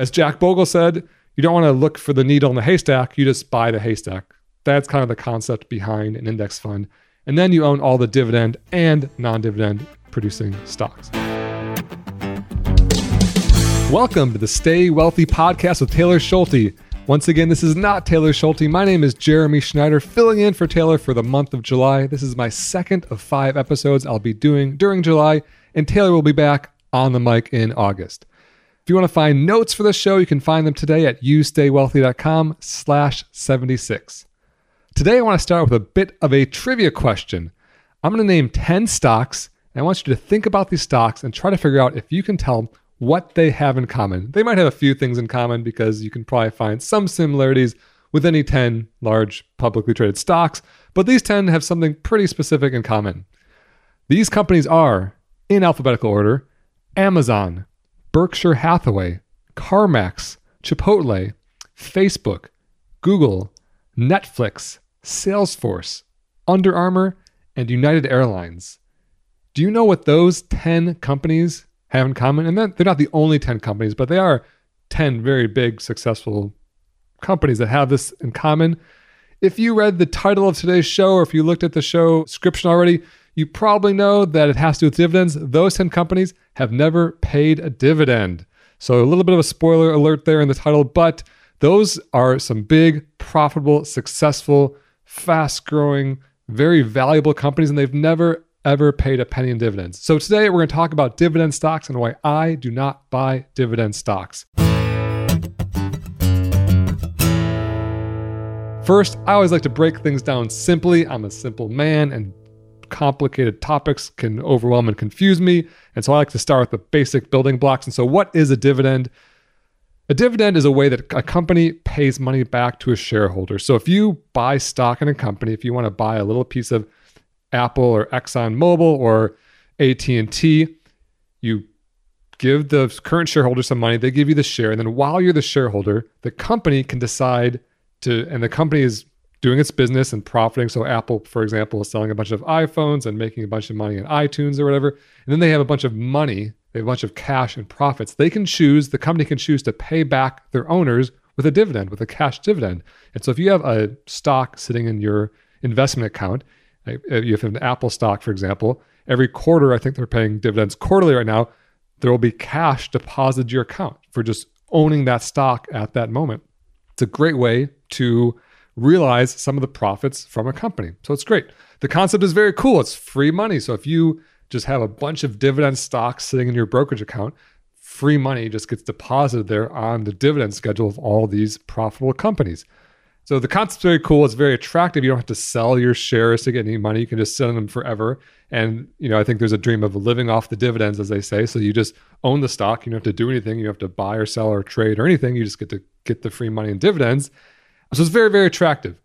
As Jack Bogle said, you don't want to look for the needle in the haystack, you just buy the haystack. That's kind of the concept behind an index fund. And then you own all the dividend and non dividend producing stocks. Welcome to the Stay Wealthy podcast with Taylor Schulte. Once again, this is not Taylor Schulte. My name is Jeremy Schneider, filling in for Taylor for the month of July. This is my second of five episodes I'll be doing during July, and Taylor will be back on the mic in August. If you want to find notes for the show, you can find them today at youstaywealthy.com slash 76. Today, I want to start with a bit of a trivia question. I'm going to name 10 stocks, and I want you to think about these stocks and try to figure out if you can tell what they have in common. They might have a few things in common because you can probably find some similarities with any 10 large publicly traded stocks, but these 10 have something pretty specific in common. These companies are, in alphabetical order, Amazon, Berkshire Hathaway, CarMax, Chipotle, Facebook, Google, Netflix, Salesforce, Under Armour, and United Airlines. Do you know what those 10 companies have in common. And they're not the only 10 companies, but they are 10 very big, successful companies that have this in common. If you read the title of today's show or if you looked at the show description already, you probably know that it has to do with dividends. Those 10 companies have never paid a dividend. So a little bit of a spoiler alert there in the title, but those are some big, profitable, successful, fast growing, very valuable companies, and they've never ever paid a penny in dividends. So today we're going to talk about dividend stocks and why I do not buy dividend stocks. First, I always like to break things down simply. I'm a simple man and complicated topics can overwhelm and confuse me. And so I like to start with the basic building blocks. And so, what is a dividend? A dividend is a way that a company pays money back to a shareholder. So if you buy stock in a company, if you want to buy a little piece of Apple or Exxon Mobil or AT&T, you give the current shareholder some money, they give you the share, and then while you're the shareholder, the company can decide to and the company is doing its business and profiting. So Apple, for example, is selling a bunch of iPhones and making a bunch of money in iTunes or whatever. And then they have a bunch of money, they have a bunch of cash and profits. They can choose, the company can choose to pay back their owners with a dividend, with a cash dividend. And so if you have a stock sitting in your investment account uh, you have an Apple stock, for example, every quarter, I think they're paying dividends quarterly right now. There will be cash deposited to your account for just owning that stock at that moment. It's a great way to realize some of the profits from a company. So it's great. The concept is very cool. It's free money. So if you just have a bunch of dividend stocks sitting in your brokerage account, free money just gets deposited there on the dividend schedule of all these profitable companies. So the concept's very cool. It's very attractive. You don't have to sell your shares to get any money. You can just sit on them forever. And you know, I think there's a dream of living off the dividends, as they say. So you just own the stock. You don't have to do anything. You don't have to buy or sell or trade or anything. You just get to get the free money and dividends. So it's very, very attractive.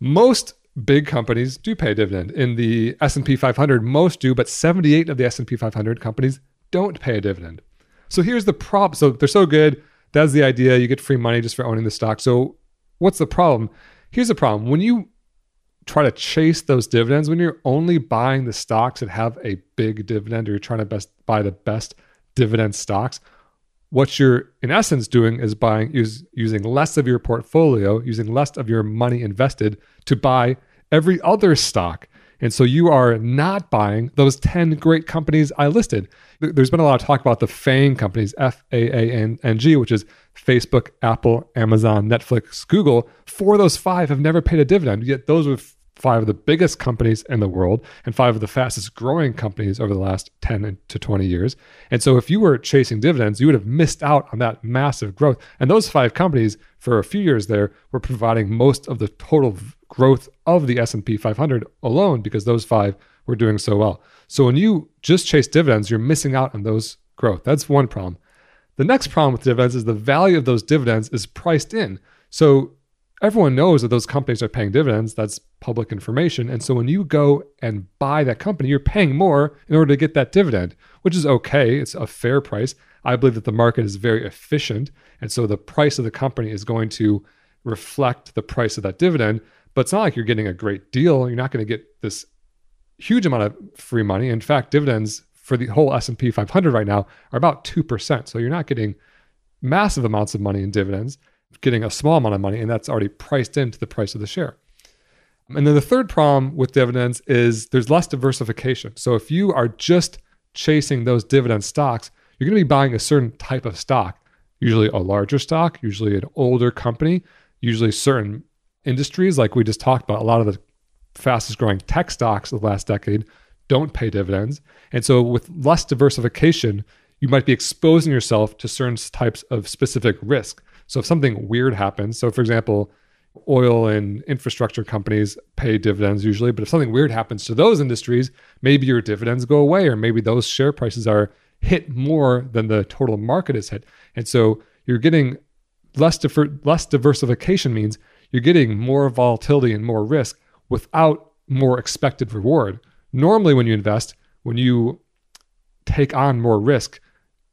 Most big companies do pay a dividend. In the S&P 500, most do, but 78 of the S&P 500 companies don't pay a dividend. So here's the problem. So they're so good. That's the idea. You get free money just for owning the stock. So What's the problem? Here's the problem. When you try to chase those dividends, when you're only buying the stocks that have a big dividend or you're trying to best buy the best dividend stocks, what you're in essence doing is buying is using less of your portfolio, using less of your money invested to buy every other stock. And so you are not buying those 10 great companies I listed. There's been a lot of talk about the FAANG companies, F A A N G, which is Facebook, Apple, Amazon, Netflix, Google. Four of those five have never paid a dividend. Yet those were five of the biggest companies in the world and five of the fastest growing companies over the last 10 to 20 years. And so if you were chasing dividends, you would have missed out on that massive growth. And those five companies for a few years there were providing most of the total growth of the S&P 500 alone because those five were doing so well. So when you just chase dividends, you're missing out on those growth. That's one problem. The next problem with dividends is the value of those dividends is priced in. So everyone knows that those companies are paying dividends. That's public information. And so when you go and buy that company, you're paying more in order to get that dividend, which is okay. It's a fair price. I believe that the market is very efficient. And so the price of the company is going to reflect the price of that dividend. But it's not like you're getting a great deal. You're not going to get this huge amount of free money. In fact, dividends for the whole S&P 500 right now are about 2%. So you're not getting massive amounts of money in dividends, getting a small amount of money, and that's already priced into the price of the share. And then the third problem with dividends is there's less diversification. So if you are just chasing those dividend stocks, you're going to be buying a certain type of stock, usually a larger stock, usually an older company, usually certain industries, like we just talked about. A lot of the fastest growing tech stocks of the last decade don't pay dividends. And so with less diversification, you might be exposing yourself to certain types of specific risk. So if something weird happens, so for example, oil and infrastructure companies pay dividends usually, but if something weird happens to those industries, maybe your dividends go away, or maybe those share prices are hit more than the total market is hit. And so you're getting less less diversification means you're getting more volatility and more risk without more expected reward. Normally, when you invest, when you take on more risk,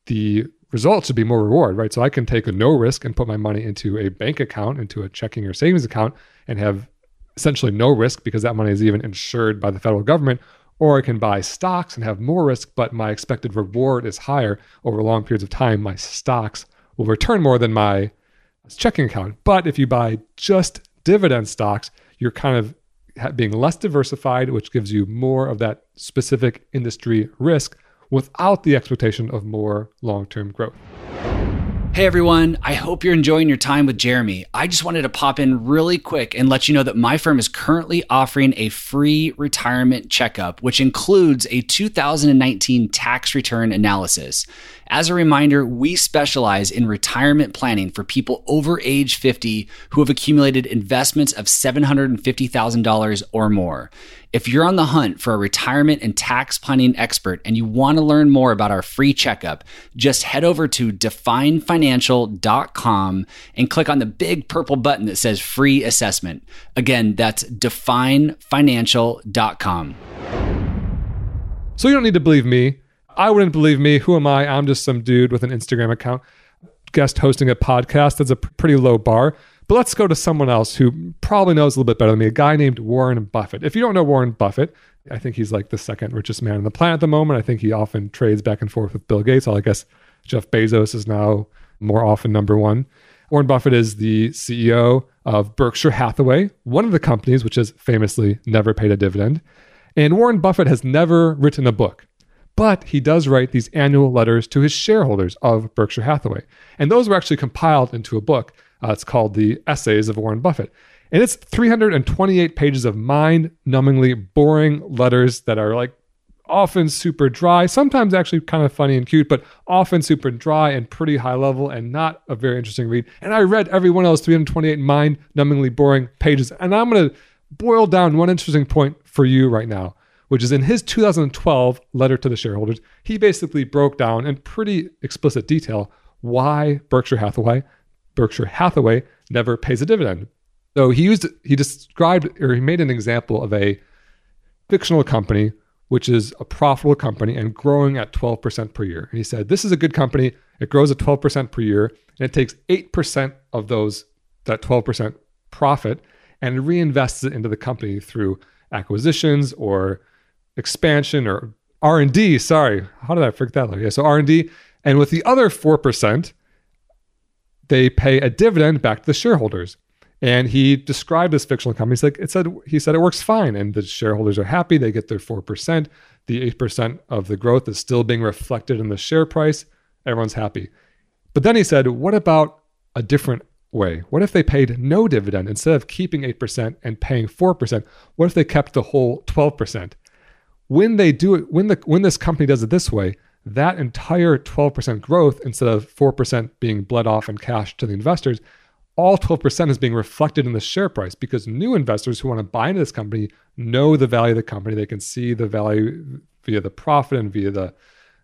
the result should be more reward, right? So I can take a no risk and put my money into a bank account, into a checking or savings account, and have essentially no risk because that money is even insured by the federal government. Or I can buy stocks and have more risk, but my expected reward is higher over long periods of time. My stocks will return more than my checking account. But if you buy just dividend stocks, you're kind of being less diversified, which gives you more of that specific industry risk without the expectation of more long term growth. Hey everyone, I hope you're enjoying your time with Jeremy. I just wanted to pop in really quick and let you know that my firm is currently offering a free retirement checkup, which includes a 2019 tax return analysis. As a reminder, we specialize in retirement planning for people over age 50 who have accumulated investments of $750,000 or more. If you're on the hunt for a retirement and tax planning expert and you want to learn more about our free checkup, just head over to definefinancial.com and click on the big purple button that says free assessment. Again, that's definefinancial.com. So you don't need to believe me. I wouldn't believe me. Who am I? I'm just some dude with an Instagram account, guest hosting a podcast. That's a pretty low bar. But let's go to someone else who probably knows a little bit better than me, a guy named Warren Buffett. If you don't know Warren Buffett, I think he's like the second richest man on the planet at the moment. I think he often trades back and forth with Bill Gates. Well, I guess Jeff Bezos is now more often number one. Warren Buffett is the CEO of Berkshire Hathaway, one of the companies which has famously never paid a dividend. And Warren Buffett has never written a book. But he does write these annual letters to his shareholders of Berkshire Hathaway. And those were actually compiled into a book. Uh, it's called The Essays of Warren Buffett. And it's 328 pages of mind numbingly boring letters that are like often super dry, sometimes actually kind of funny and cute, but often super dry and pretty high level and not a very interesting read. And I read every one of those 328 mind numbingly boring pages. And I'm going to boil down one interesting point for you right now which is in his 2012 letter to the shareholders, he basically broke down in pretty explicit detail why Berkshire Hathaway, Berkshire Hathaway never pays a dividend. So he used he described or he made an example of a fictional company which is a profitable company and growing at 12% per year. And he said, This is a good company. It grows at 12% per year, and it takes 8% of those, that 12% profit, and reinvests it into the company through acquisitions or expansion or R&D, sorry. How did I forget that? Yeah, so R&D and with the other 4%, they pay a dividend back to the shareholders. And he described this fictional company. He's like, it said he said it works fine, and the shareholders are happy. They get their four percent. The eight percent of the growth is still being reflected in the share price. Everyone's happy. But then he said, what about a different way? What if they paid no dividend instead of keeping eight percent and paying four percent? What if they kept the whole twelve percent? when they do it, when the when this company does it this way, that entire 12% growth instead of 4% being bled off in cash to the investors, all 12% is being reflected in the share price because new investors who want to buy into this company know the value of the company. They can see the value via the profit and via the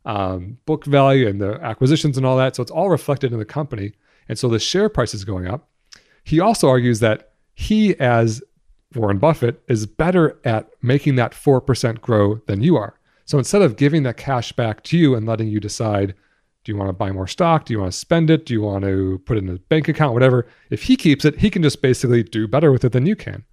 um, book value and the acquisitions and all that. So it's all reflected in the company. And so the share price is going up. He also argues that he, as Warren Buffett is better at making that 4% grow than you are. So instead of giving that cash back to you and letting you decide, do you want to buy more stock? Do you want to spend it? Do you want to put it in a bank account? Whatever. If he keeps it, he can just basically do better with it than you can.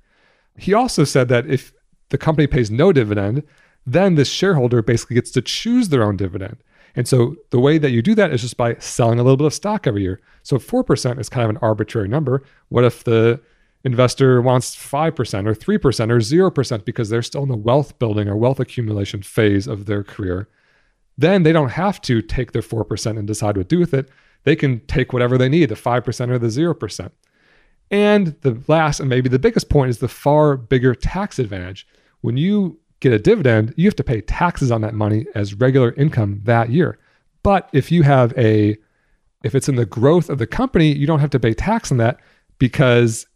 He also said that if the company pays no dividend, then this shareholder basically gets to choose their own dividend. And so the way that you do that is just by selling a little bit of stock every year. So 4% is kind of an arbitrary number. What if the investor wants 5% or 3% or 0% because they're still in the wealth building or wealth accumulation phase of their career? Then they don't have to take their 4% and decide what to do with it. They can take whatever they need, the 5% or the 0%. And the last and maybe the biggest point is the far bigger tax advantage. When you get a dividend, you have to pay taxes on that money as regular income that year. But if you have a if it's in the growth of the company, you don't have to pay tax on that because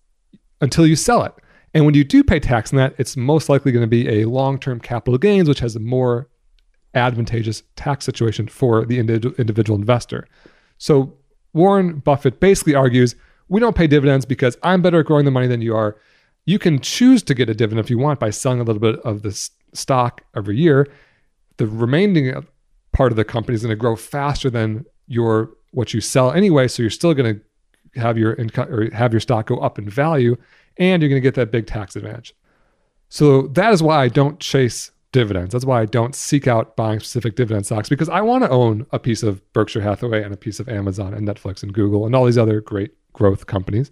until you sell it. And when you do pay tax on that, it's most likely going to be a long-term capital gains, which has a more advantageous tax situation for the individual investor. So Warren Buffett basically argues we don't pay dividends because I'm better at growing the money than you are. You can choose to get a dividend if you want by selling a little bit of the stock every year. The remaining part of the company is going to grow faster than your what you sell anyway, so you're still going to have your income or have your stock go up in value, and you're going to get that big tax advantage. So that is why I don't chase dividends. That's why I don't seek out buying specific dividend stocks because I want to own a piece of Berkshire Hathaway and a piece of Amazon and Netflix and Google and all these other great growth companies.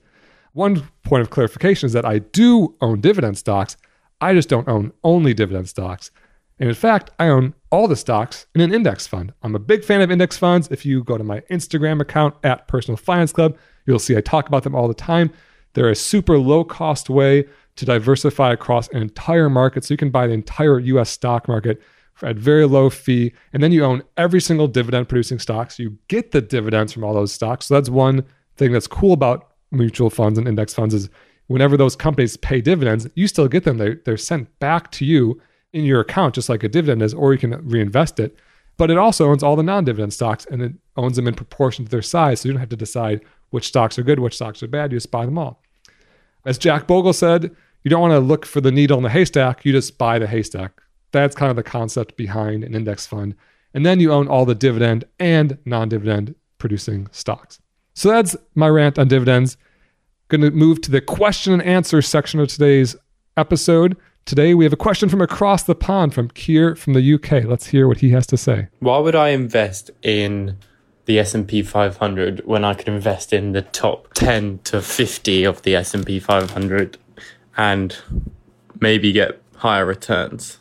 One point of clarification is that I do own dividend stocks. I just don't own only dividend stocks. And in fact, I own all the stocks in an index fund. I'm a big fan of index funds. If you go to my Instagram account at Personal Finance Club, you'll see I talk about them all the time. They're a super low cost way to diversify across an entire market. So you can buy the entire US stock market at very low fee. And then you own every single dividend producing stock. So you get the dividends from all those stocks. So that's one thing that's cool about mutual funds and index funds is whenever those companies pay dividends, you still get them. They're, they're sent back to you in your account, just like a dividend is, or you can reinvest it. But it also owns all the non dividend stocks and it owns them in proportion to their size. So you don't have to decide which stocks are good, which stocks are bad. You just buy them all. As Jack Bogle said, you don't want to look for the needle in the haystack. You just buy the haystack. That's kind of the concept behind an index fund. And then you own all the dividend and non dividend producing stocks. So that's my rant on dividends. Going to move to the question and answer section of today's episode. Today we have a question from across the pond from Kier from the UK. Let's hear what he has to say. Why would I invest in the S&P 500 when I could invest in the top 10 to 50 of the S&P 500 and maybe get higher returns?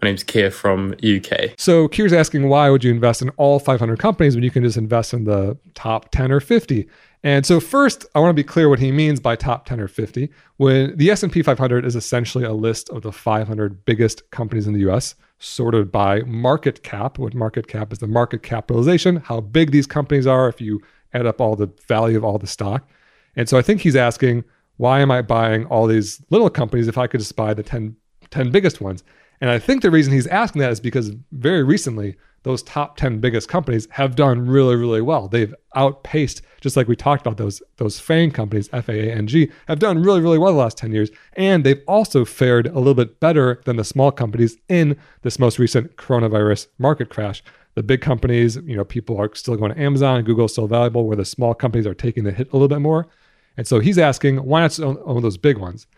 My name's Kier from UK. So Kier's asking why would you invest in all 500 companies when you can just invest in the top 10 or 50? And so first, I want to be clear what he means by top 10 or 50. When the S&P 500 is essentially a list of the 500 biggest companies in the US, sorted by market cap. What market cap is the market capitalization, how big these companies are if you add up all the value of all the stock. And so I think he's asking, why am I buying all these little companies if I could just buy the 10, 10 biggest ones? And I think the reason he's asking that is because very recently, those top 10 biggest companies have done really, really well. They've outpaced, just like we talked about, those, those FAANG companies, F A A N G, have done really, really well the last 10 years. And they've also fared a little bit better than the small companies in this most recent coronavirus market crash. The big companies, you know, people are still going to Amazon Google still valuable, where the small companies are taking the hit a little bit more. And so he's asking, why not own those big ones?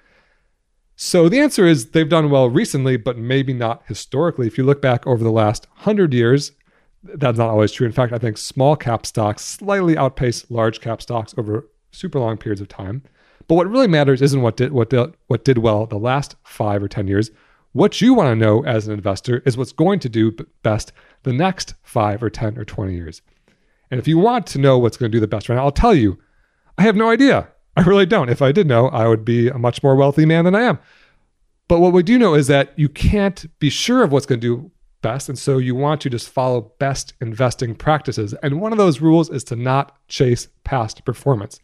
So the answer is they've done well recently, but maybe not historically. If you look back over the last 100 years, that's not always true. In fact, I think small cap stocks slightly outpace large cap stocks over super long periods of time. But what really matters isn't what did what did, what did well the last 5 or 10 years. What you want to know as an investor is what's going to do best the next 5 or 10 or 20 years. And if you want to know what's going to do the best right now, I'll tell you. I have no idea. I really don't. If I did know, I would be a much more wealthy man than I am. But what we do know is that you can't be sure of what's going to do best. And so you want to just follow best investing practices. And one of those rules is to not chase past performance.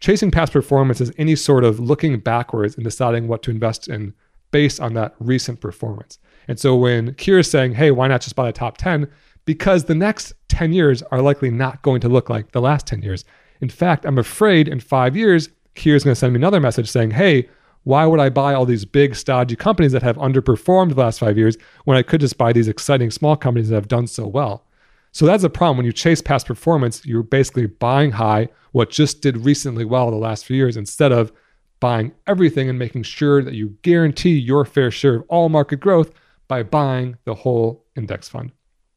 Chasing past performance is any sort of looking backwards and deciding what to invest in based on that recent performance. And so when Kier is saying, hey, why not just buy the top 10? Because the next 10 years are likely not going to look like the last 10 years. In fact, I'm afraid in five years, Kier's going to send me another message saying, hey, why would I buy all these big, stodgy companies that have underperformed the last five years when I could just buy these exciting small companies that have done so well? So that's a problem. When you chase past performance, you're basically buying high what just did recently well the last few years instead of buying everything and making sure that you guarantee your fair share of all market growth by buying the whole index fund.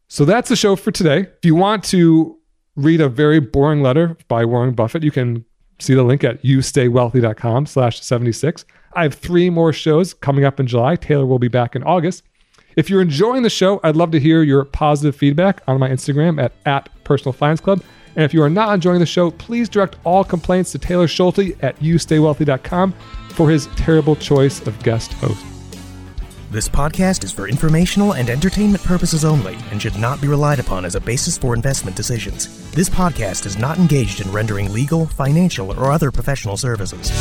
So that's the show for today. If you want to read a very boring letter by Warren Buffett, you can see the link at youstaywealthy.com slash 76. I have three more shows coming up in July. Taylor will be back in August. If you're enjoying the show, I'd love to hear your positive feedback on my Instagram at, at Personal Finance Club. And if you are not enjoying the show, please direct all complaints to Taylor Schulte at youstaywealthy.com for his terrible choice of guest host. This podcast is for informational and entertainment purposes only and should not be relied upon as a basis for investment decisions. This podcast is not engaged in rendering legal, financial, or other professional services.